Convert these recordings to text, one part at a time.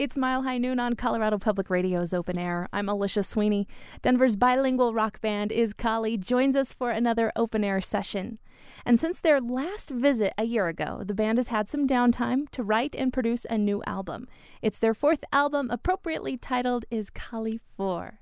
It's Mile High Noon on Colorado Public Radio's Open Air. I'm Alicia Sweeney. Denver's bilingual rock band Izcalli joins us for another open air session. And since their last visit a year ago, the band has had some downtime to write and produce a new album. It's their fourth album, appropriately titled Izcalli 4.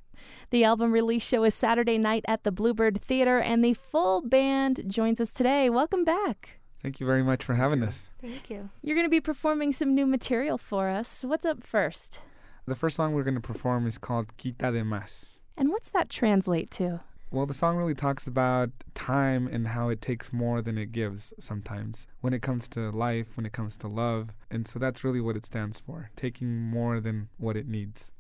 The album release show is Saturday night at the Bluebird Theater, and the full band joins us today. Welcome back. Thank you very much for having us. Thank you. You're going to be performing some new material for us. What's up first? The first song we're going to perform is called Quita de Más. And what's that translate to? Well, the song really talks about time and how it takes more than it gives sometimes when it comes to life, when it comes to love. And so that's really what it stands for taking more than what it needs.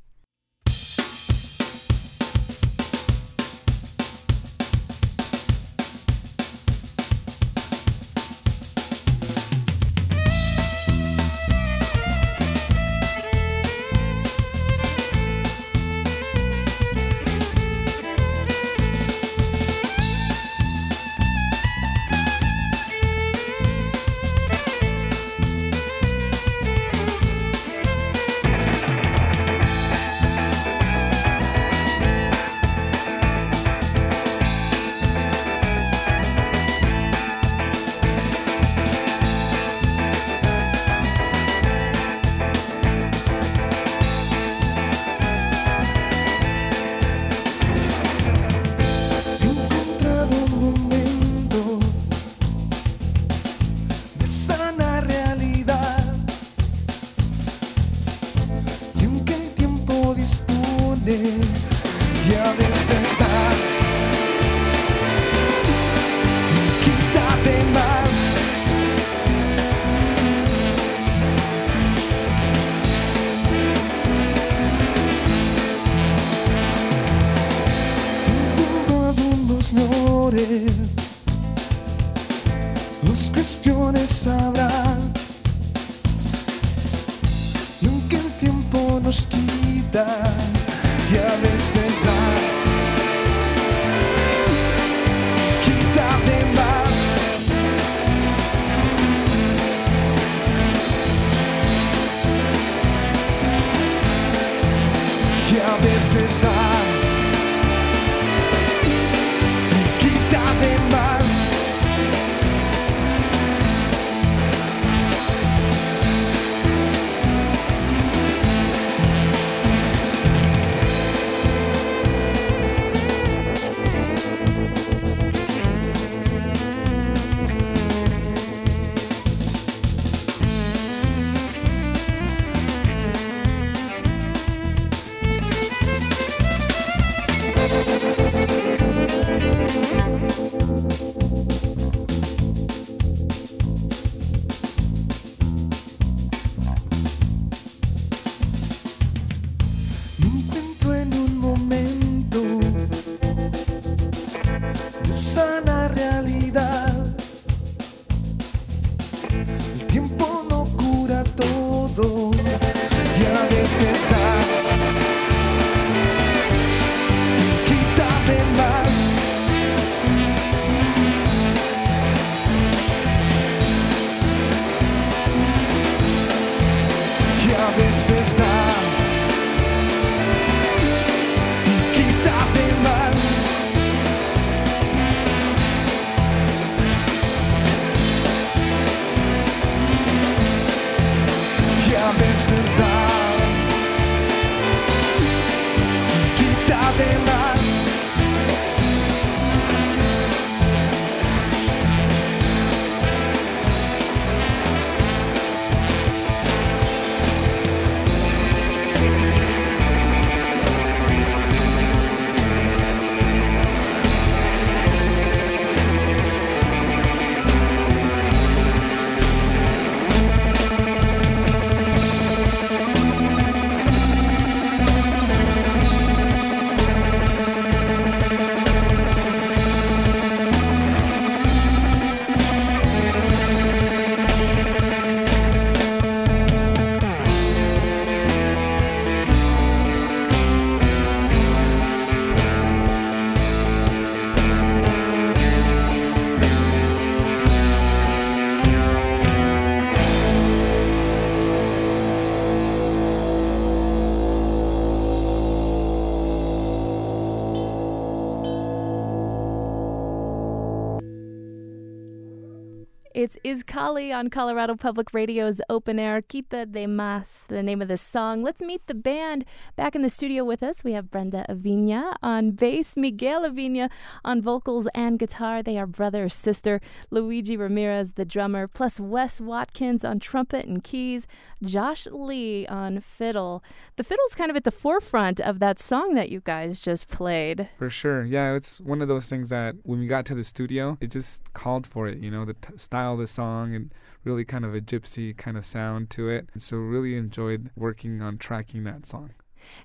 It's Izcalli on Colorado Public Radio's Open Air. Quita de Mas, the name of the song. Let's meet the band. Back in the studio with us, we have Brenda Avina on bass, Miguel Avina on vocals and guitar. They are brother sister. Luigi Ramirez, the drummer, plus Wes Watkins on trumpet and keys, Josh Lee on fiddle. The fiddle's kind of at the forefront of that song that you guys just played. For sure. Yeah, it's one of those things that when we got to the studio, it just called for it, you know, the t- style of the song and really kind of a gypsy kind of sound to it. So really enjoyed working on tracking that song.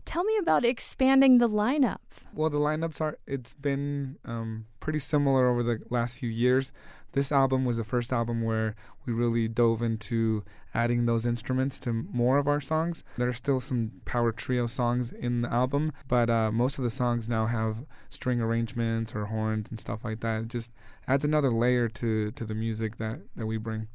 Tell me about expanding the lineup. Well, the lineups are it's been um, pretty similar over the last few years. This album was the first album where we really dove into adding those instruments to more of our songs. There are still some power trio songs in the album, but uh, most of the songs now have string arrangements or horns and stuff like that. It just adds another layer to to the music that that we bring.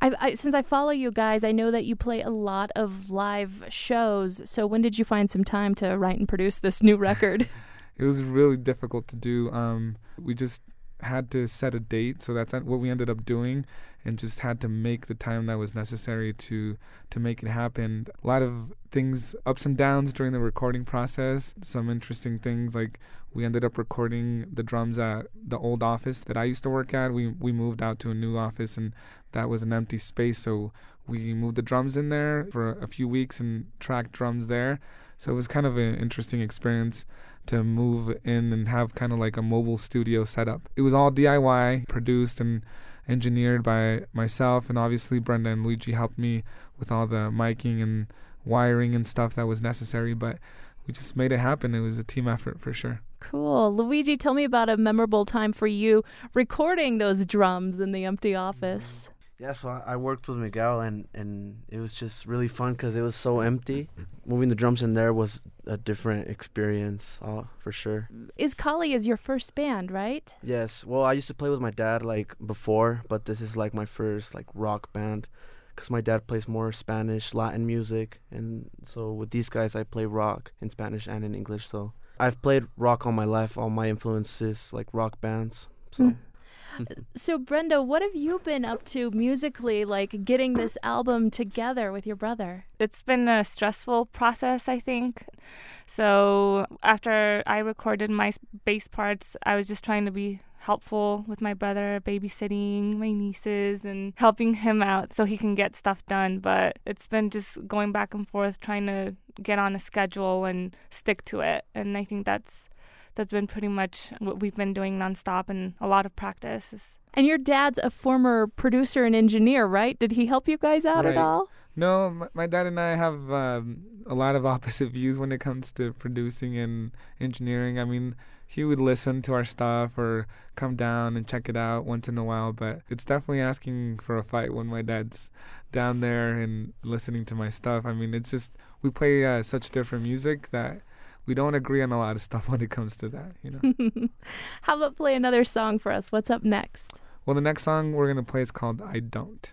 I, I, since I follow you guys, I know that you play a lot of live shows. So when did you find some time to write and produce this new record? it was really difficult to do. Um, we just had to set a date, so that's what we ended up doing, and just had to make the time that was necessary to to make it happen. A lot of things, ups and downs during the recording process. Some interesting things like we ended up recording the drums at the old office that I used to work at. We we moved out to a new office, and that was an empty space, so we moved the drums in there for a few weeks and tracked drums there. So it was kind of an interesting experience to move in and have kind of like a mobile studio setup. It was all DIY, produced and engineered by myself, and obviously Brenda and Luigi helped me with all the miking and wiring and stuff that was necessary. But we just made it happen. It was a team effort for sure. Cool. Luigi, tell me about a memorable time for you recording those drums in the empty office. Yeah, so I, I worked with Miguel, and, and it was just really fun because it was so empty. Moving the drums in there was a different experience, uh, for sure. Izcalli is your first band, right? Yes. Well, I used to play with my dad like before, but this is like my first like rock band because my dad plays more Spanish, Latin music, and so with these guys I play rock in Spanish and in English. So I've played rock all my life. All my influences like rock bands. So. Mm so, Brenda, what have you been up to musically, like getting this album together with your brother? It's been a stressful process, I think. So, after I recorded my bass parts, I was just trying to be helpful with my brother, babysitting my nieces and helping him out so he can get stuff done. But it's been just going back and forth, trying to get on a schedule and stick to it. And I think that's that's been pretty much what we've been doing nonstop and a lot of practice. And your dad's a former producer and engineer, right? Did he help you guys out right. at all? No, my, dad and I have um, a lot of opposite views when it comes to producing and engineering. I mean, he would listen to our stuff or come down and check it out once in a while, but it's definitely asking for a fight when my dad's down there and listening to my stuff. I mean, it's just we play uh, such different music that we don't agree on a lot of stuff when it comes to that, you know. How about play another song for us? What's up next? Well, the next song we're going to play is called I Don't.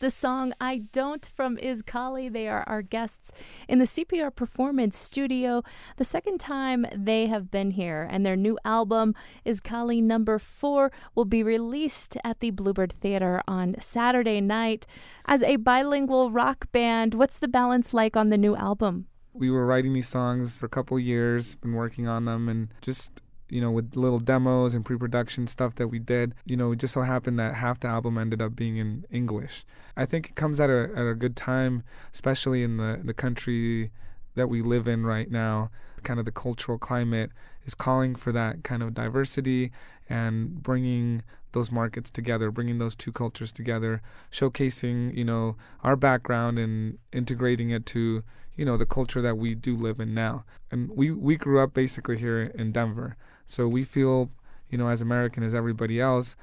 The song I Don't from Izcalli. They are our guests in the CPR Performance Studio. The second time they have been here, and their new album, Izcalli Number Four, will be released at the Bluebird Theater on Saturday night. As a bilingual rock band, what's the balance like on the new album? we were writing these songs for a couple years, been working on them, and just you know with little demos and pre-production stuff that we did, you know, it just so happened that half the album ended up being in English. I think it comes at a at a good time, especially in the the country that we live in right now. Kind of the cultural climate is calling for that kind of diversity and bringing those markets together, bringing those two cultures together, showcasing you know our background and integrating it to you know the culture that we do live in now. And we we grew up basically here in Denver, so we feel you know as American as everybody else,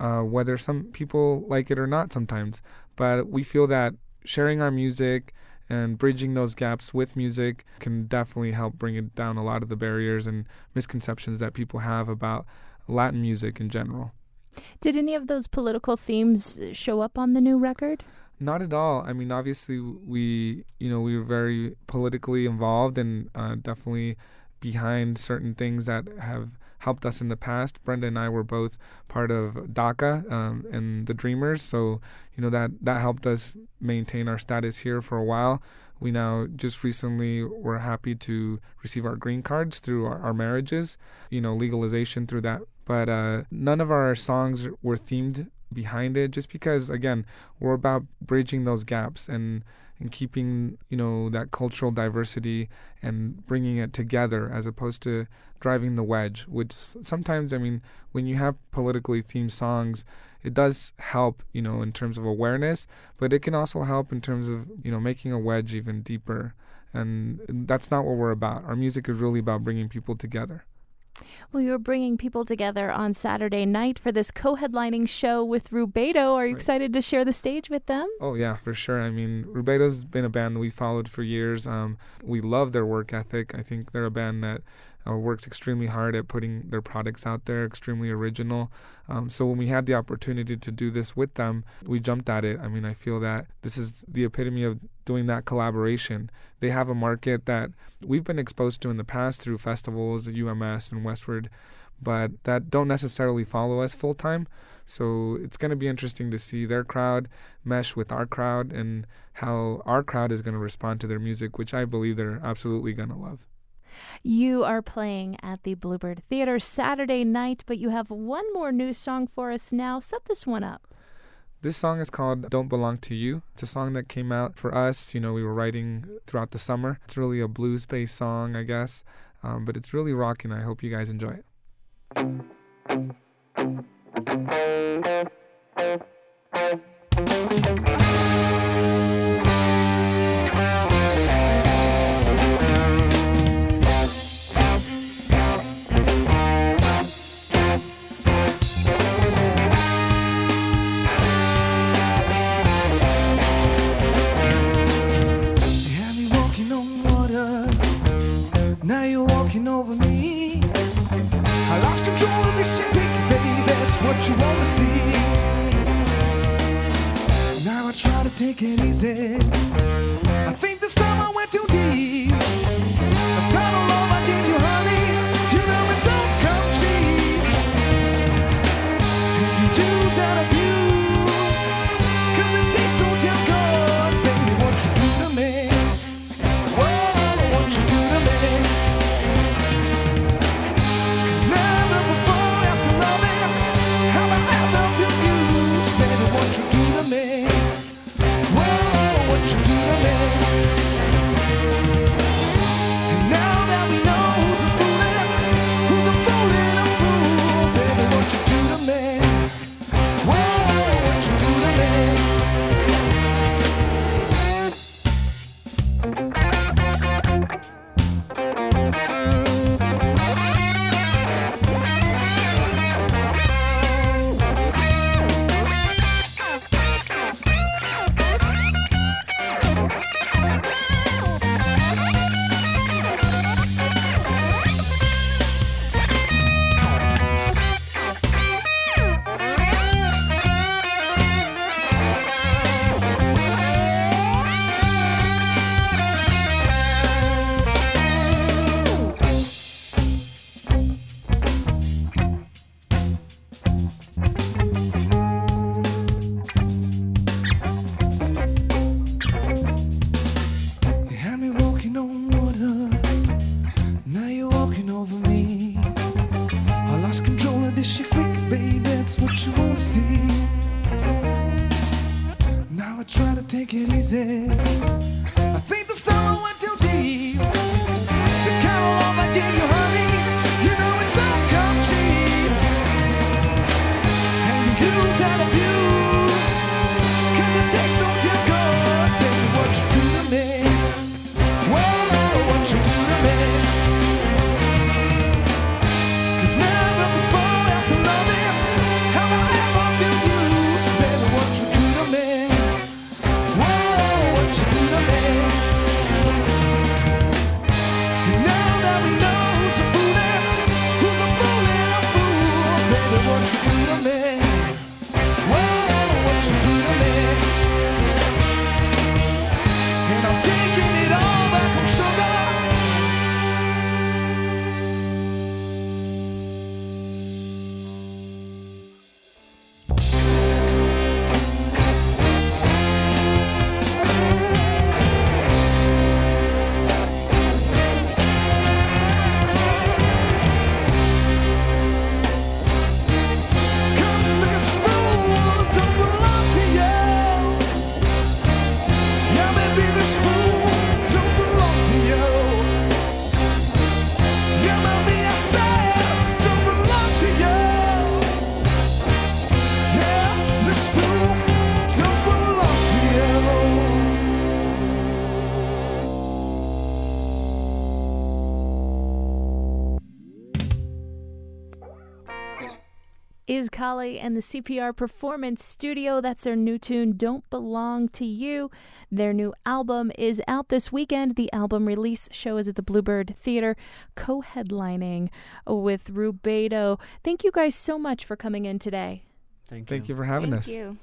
uh, whether some people like it or not sometimes. But we feel that sharing our music and bridging those gaps with music can definitely help bring it down a lot of the barriers and misconceptions that people have about Latin music in general. Did any of those political themes show up on the new record? Not at all. I mean, obviously, we you know we were very politically involved and uh, definitely behind certain things that have helped us in the past. Brenda and I were both part of DACA um, and the Dreamers, so you know that that helped us maintain our status here for a while. We now just recently were happy to receive our green cards through our, our marriages, you know, legalization through that. But uh, none of our songs were themed behind it just because again we're about bridging those gaps and and keeping you know that cultural diversity and bringing it together as opposed to driving the wedge which sometimes i mean when you have politically themed songs it does help you know in terms of awareness but it can also help in terms of you know making a wedge even deeper. And that's not what we're about. Our music is really about bringing people together Well, you're bringing people together on Saturday night for this co-headlining show with Rubedo. Are you Right. excited to share the stage with them? Oh yeah, for sure. I mean, Rubedo's been a band that we followed for years. Um, we love their work ethic. I think they're a band that uh, works extremely hard at putting their products out there, extremely original. Um, so when we had the opportunity to do this with them, we jumped at it. I mean, I feel that this is the epitome of doing that collaboration. They have a market that we've been exposed to in the past through festivals, UMS and Westword, but that don't necessarily follow us full time. So it's going to be interesting to see their crowd mesh with our crowd and how our crowd is going to respond to their music, which I believe they're absolutely going to love. You are playing at the Bluebird Theater Saturday night, but you have one more new song for us now. Set this one up. This song is called Don't Belong to You. It's a song that came out for us. You know, we were writing throughout the summer. It's really a blues based song, I guess, um, but it's really rocking. I hope you guys enjoy it. You wanna see. Now I try to take it easy. Is Kali and the CPR Performance Studio. That's their new tune, Don't Belong to You. Their new album is out this weekend. The album release show is at the Bluebird Theater, co headlining with Rubedo. Thank you guys so much for coming in today. Thank you. Thank you for having Thank us. you.